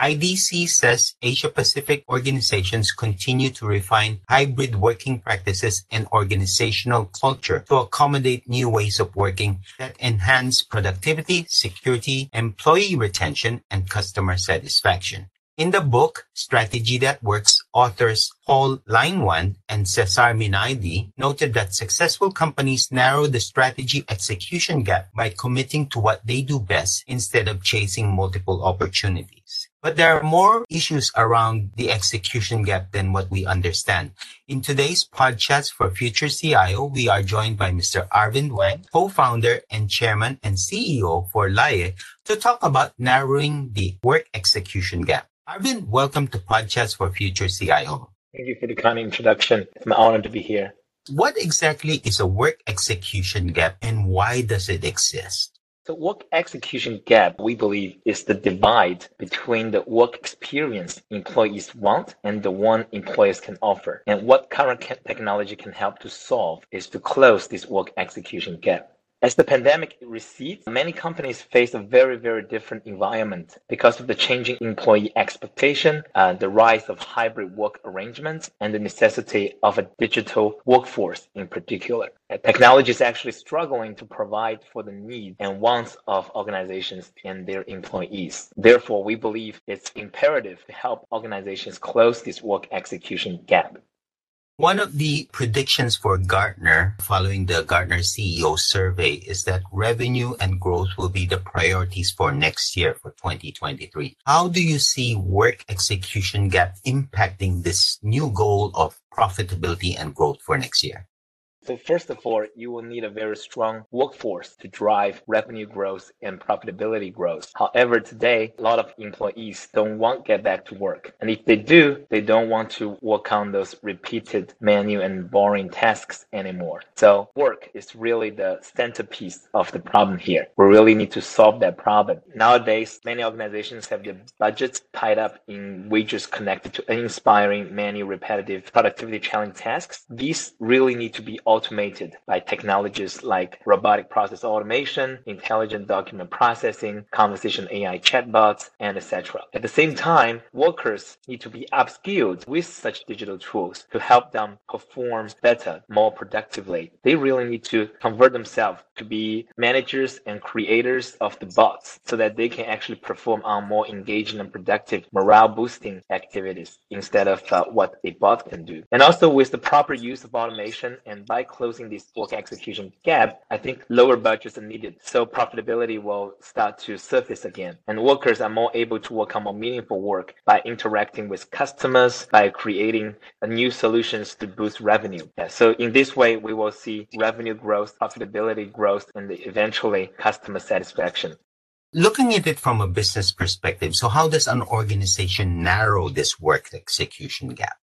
IDC says Asia Pacific organizations continue to refine hybrid working practices and organizational culture to accommodate new ways of working that enhance productivity, security, employee retention, and customer satisfaction. In the book, Strategy That Works, authors Paul Leinwand and Cesar Mainardi noted that successful companies narrow the strategy execution gap by committing to what they do best instead of chasing multiple opportunities. But there are more issues around the execution gap than what we understand. In today's podcast for Future CIO, we are joined by Mr. Arvin Wang, co-founder and chairman and CEO for Laiye, to talk about narrowing the work execution gap. Arvin, welcome to Podchats for Future CIO. Thank you for the kind introduction. It's my honor to be here. What exactly is a work execution gap and why does it exist? The work execution gap, we believe, is the divide between the work experience employees want and the one employers can offer. And what current technology can help to solve is to close this work execution gap. As the pandemic recedes, many companies face a very, very different environment because of the changing employee expectation, uh, the rise of hybrid work arrangements, and the necessity of a digital workforce in particular. Uh, technology is actually struggling to provide for the needs and wants of organizations and their employees. Therefore, we believe it's imperative to help organizations close this work execution gap. One of the predictions for Gartner following the Gartner CEO survey is that revenue and growth will be the priorities for next year for 2023. How do you see work execution gap impacting this new goal of profitability and growth for next year? So first of all, you will need a very strong workforce to drive revenue growth and profitability growth. However, today, a lot of employees don't want to get back to work. And if they do, they don't want to work on those repeated manual and boring tasks anymore. So work is really the centerpiece of the problem here. We really need to solve that problem. Nowadays, many organizations have their budgets tied up in wages connected to uninspiring manual repetitive productivity challenge tasks. These really need to be automated by technologies like robotic process automation, intelligent document processing, conversation AI chatbots, and etc. At the same time, workers need to be upskilled with such digital tools to help them perform better, more productively. They really need to convert themselves to be managers and creators of the bots so that they can actually perform on more engaging and productive morale boosting activities instead of uh, what a bot can do. And also with the proper use of automation and by by closing this work execution gap, I think lower budgets are needed. So profitability will start to surface again. And workers are more able to work on more meaningful work by interacting with customers, by creating new solutions to boost revenue. Yeah, so in this way, we will see revenue growth, profitability growth, and eventually customer satisfaction. Looking at it from a business perspective, so how does an organization narrow this work execution gap?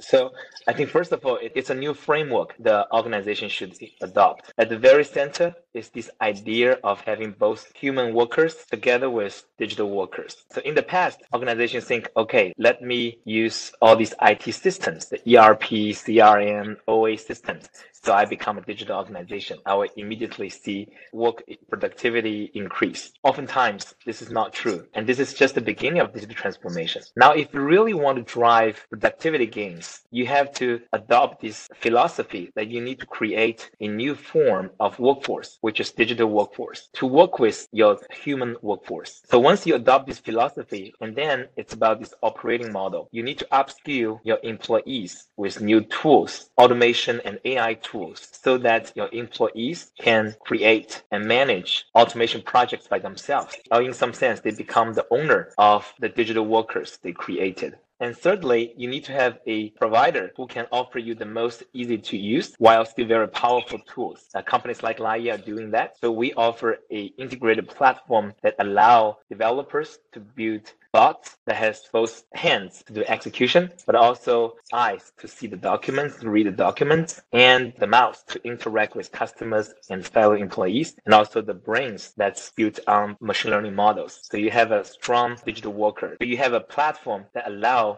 So I think first of all, it's a new framework the organization should adopt. At the very center is this idea of having both human workers together with digital workers. So in the past, organizations think, okay, let me use all these IT systems, the ERP, CRM, OA systems. So I become a digital organization. I will immediately see work productivity increase. Oftentimes, this is not true. And this is just the beginning of digital transformation. Now, if you really want to drive productivity gains, you have to adopt this philosophy that you need to create a new form of workforce, which is digital workforce, to work with your human workforce. So once you adopt this philosophy, and then it's about this operating model, you need to upskill your employees with new tools, automation and AI tools tools so that your employees can create and manage automation projects by themselves. Or in some sense, they become the owner of the digital workers they created. And thirdly, you need to have a provider who can offer you the most easy to use while still very powerful tools. Uh, companies like Laiye are doing that. So we offer a integrated platform that allow developers to build bots that has both hands to do execution, but also eyes to see the documents, to read the documents, and the mouth to interact with customers and fellow employees, and also the brains that's built on machine learning models. So you have a strong digital worker. So you have a platform that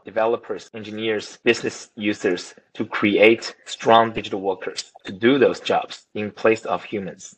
developers, engineers, business users to create strong digital workers to do those jobs in place of humans.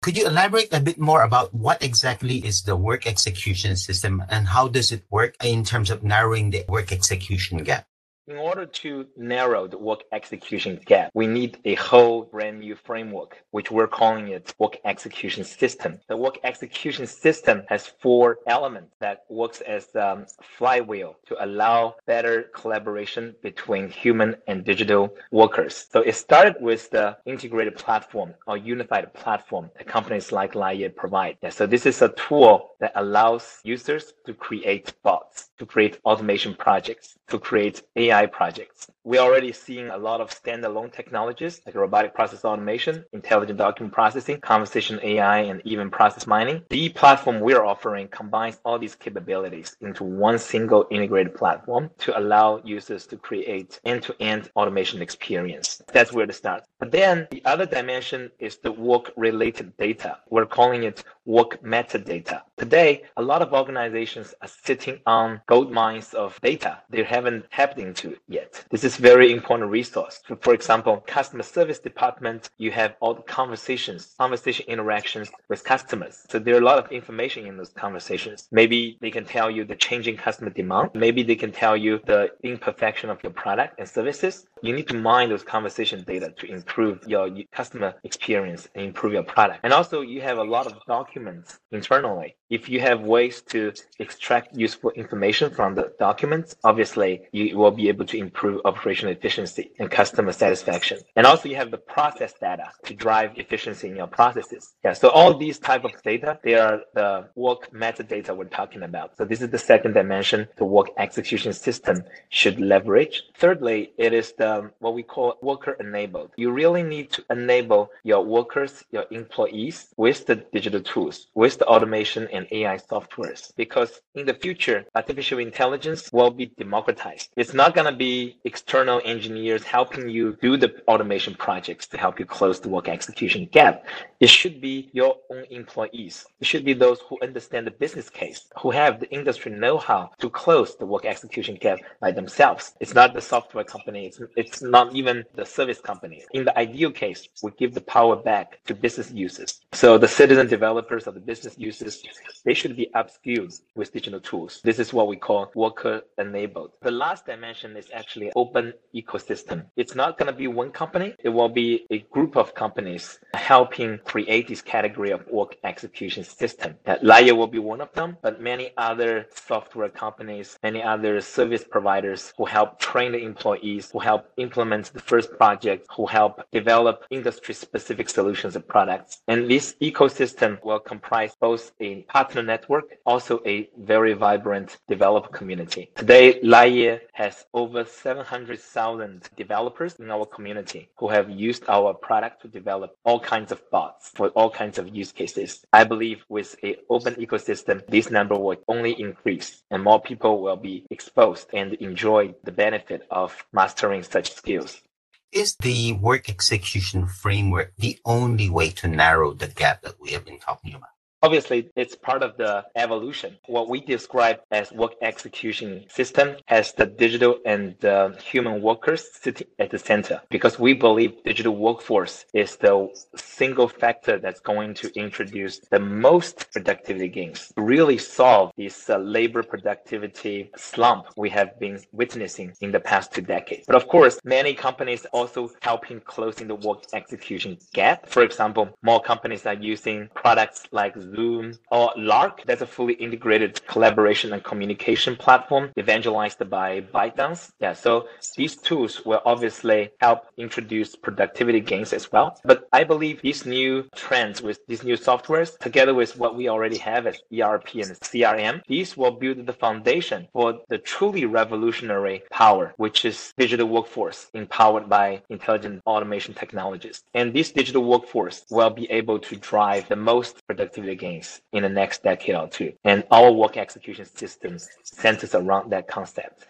Could you elaborate a bit more about what exactly is the work execution system and how does it work in terms of narrowing the work execution gap? In order to narrow the work execution gap, we need a whole brand new framework, which we're calling it work execution system. The work execution system has four elements that works as the um, flywheel to allow better collaboration between human and digital workers. So it started with the integrated platform or unified platform that companies like Laiye provide. Yeah, so this is a tool that allows users to create bots, to create automation projects, to create AI AI projects. We're already seeing a lot of standalone technologies like robotic process automation, intelligent document processing, conversation AI, and even process mining. The platform we're offering combines all these capabilities into one single integrated platform to allow users to create end-to-end automation experience. That's where to start. But then the other dimension is the work-related data. We're calling it work metadata. Today, a lot of organizations are sitting on gold mines of data they haven't tapped into yet. This is very important resource. For example, customer service department, you have all the conversations, conversation interactions with customers. So there are a lot of information in those conversations. Maybe they can tell you the changing customer demand. Maybe they can tell you the imperfection of your product and services. You need to mine those conversation data to improve your customer experience and improve your product. And also you have a lot of documents internally. If you have ways to extract useful information from the documents, obviously you will be able to improve operational efficiency and customer satisfaction. And also you have the process data to drive efficiency in your processes. Yeah. So all these type of data, they are the work metadata we're talking about. So this is the second dimension the work execution system should leverage. Thirdly, it is the what we call worker enabled. You really need to enable your workers, your employees with the digital tools, with the automation and AI softwares. Because in the future, artificial intelligence will be democratized. It's not going to be external engineers helping you do the automation projects to help you close the work execution gap. It should be your own employees. It should be those who understand the business case, who have the industry know-how to close the work execution gap by themselves. It's not the software company. It's, it's not even the service company. In the ideal case, we give the power back to business users. So the citizen developers of the business users, they should be upskilled with digital tools. This is what we call worker enabled. The last dimension is actually open ecosystem. It's not going to be one company. It will be a group of companies helping create this category of work execution system. That Laiye will be one of them, but many other software companies, many other service providers who help train the employees, who help implement the first project, who help develop industry specific solutions and products. And this ecosystem will comprise both a partner network, also a very vibrant developer community. Today, Laiye has over 700,000 developers in our community who have used our product to develop all kinds of bots for all kinds of use cases. I believe with an open ecosystem, this number will only increase and more people will be exposed and enjoy the benefit of mastering such skills. Is the work execution framework the only way to narrow the gap that we have been talking about? Obviously, it's part of the evolution. What we describe as work execution system has the digital and the human workers sitting at the center because we believe digital workforce is the single factor that's going to introduce the most productivity gains, really solve this uh, labor productivity slump we have been witnessing in the past two decades. But of course, many companies also helping closing the work execution gap. For example, more companies are using products like Zoom, or Lark. That's a fully integrated collaboration and communication platform evangelized by ByteDance. Yeah, so these tools will obviously help introduce productivity gains as well. But I believe these new trends with these new softwares, together with what we already have as ERP and CRM, these will build the foundation for the truly revolutionary power, which is digital workforce empowered by intelligent automation technologies. And this digital workforce will be able to drive the most productivity gains in the next decade or two. And our work execution systems centers around that concept.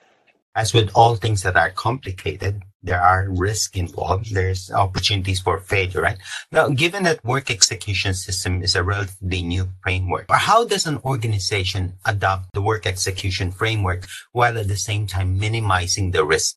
As with all things that are complicated, there are risks involved. There's opportunities for failure, right? Now, given that work execution system is a relatively new framework, how does an organization adopt the work execution framework while at the same time minimizing the risk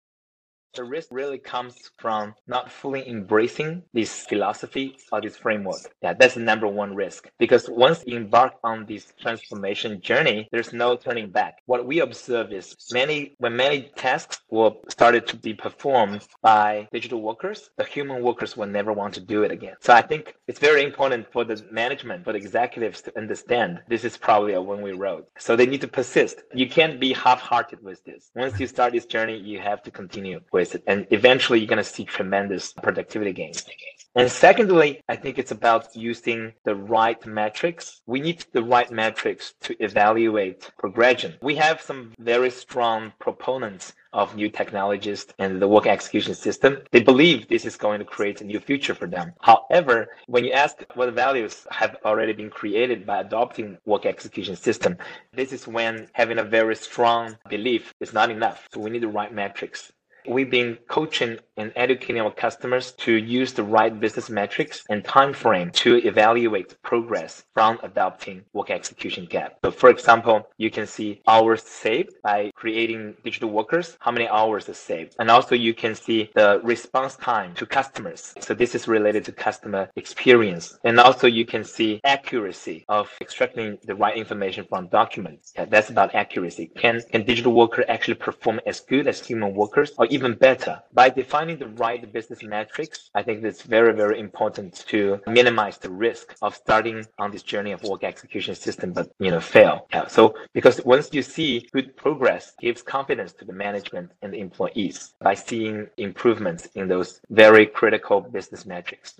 The risk really comes from not fully embracing this philosophy or this framework. Yeah, that's the number one risk. Because once you embark on this transformation journey, there's no turning back. What we observe is many when many tasks were started to be performed by digital workers, the human workers will never want to do it again. So I think it's very important for the management, for the executives to understand this is probably a one-way road. So they need to persist. You can't be half-hearted with this. Once you start this journey, you have to continue with it. And eventually you're going to see tremendous productivity gains. And secondly, I think it's about using the right metrics. We need the right metrics to evaluate progression. We have some very strong proponents of new technologies and the work execution system. They believe this is going to create a new future for them. However, when you ask what values have already been created by adopting work execution system, this is when having a very strong belief is not enough. So we need the right metrics. We've been coaching and educating our customers to use the right business metrics and time frame to evaluate progress from adopting work execution gap. So for example, you can see hours saved by creating digital workers, how many hours is saved. And also you can see the response time to customers. So this is related to customer experience. And also you can see accuracy of extracting the right information from documents. That's about accuracy. Can, can digital worker actually perform as good as human workers or even better. By defining the right business metrics, I think it's very, very important to minimize the risk of starting on this journey of work execution system, but you know, fail. Yeah. So because once you see good progress, gives confidence to the management and the employees by seeing improvements in those very critical business metrics.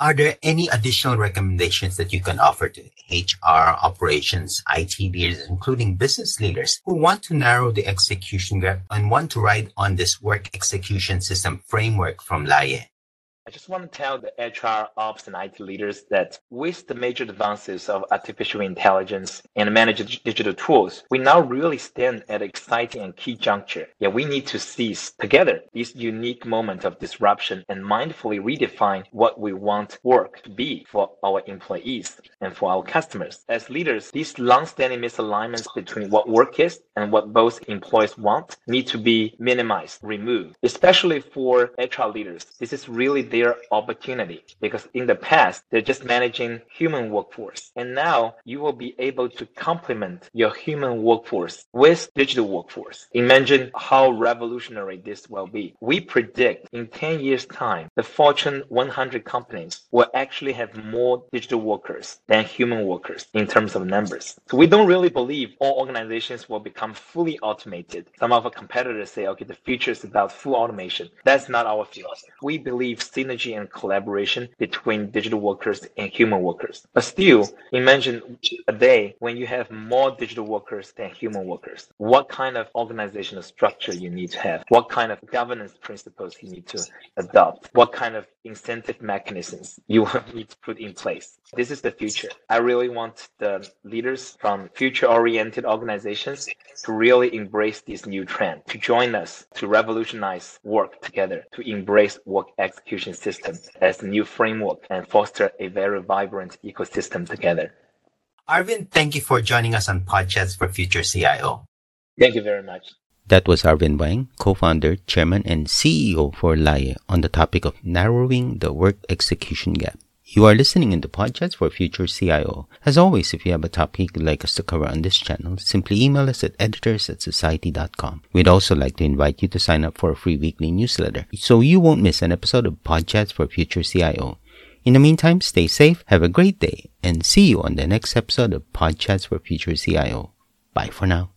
Are there any additional recommendations that you can offer to HR, operations, IT leaders, including business leaders who want to narrow the execution gap and want to ride on this work execution system framework from Laiye? I just want to tell the HR ops and IT leaders that with the major advances of artificial intelligence and managed digital tools, we now really stand at an exciting and key juncture. Yeah, we need to seize together this unique moment of disruption and mindfully redefine what we want work to be for our employees and for our customers. As leaders, these long-standing misalignments between what work is and what both employees want need to be minimized, removed, especially for HR leaders. This is really their their opportunity because in the past they're just managing human workforce. And now you will be able to complement your human workforce with digital workforce. Imagine how revolutionary this will be. We predict in 10 years time the fortune 100 companies will actually have more digital workers than human workers in terms of numbers. So we don't really believe all organizations will become fully automated. Some of our competitors say okay the future is about full automation. That's not our philosophy. We believe synergy and collaboration between digital workers and human workers. But still, imagine a day when you have more digital workers than human workers. What kind of organizational structure you need to have? What kind of governance principles you need to adopt? What kind of incentive mechanisms you need to put in place? This is the future. I really want the leaders from future-oriented organizations to really embrace this new trend, to join us to revolutionize work together, to embrace work execution system as a new framework and foster a very vibrant ecosystem together. Arvin, thank you for joining us on Podchats for Future CIO. Thank you very much. That was Arvin Wang, co-founder, chairman, and CEO for Laiye on the topic of narrowing the work execution gap. You are listening in the Podchats for Future CIO. As always, if you have a topic you'd like us to cover on this channel, simply email us at editors at society.com. We'd also like to invite you to sign up for a free weekly newsletter so you won't miss an episode of Podchats for Future CIO. In the meantime, stay safe, have a great day, and see you on the next episode of Podchats for Future CIO. Bye for now.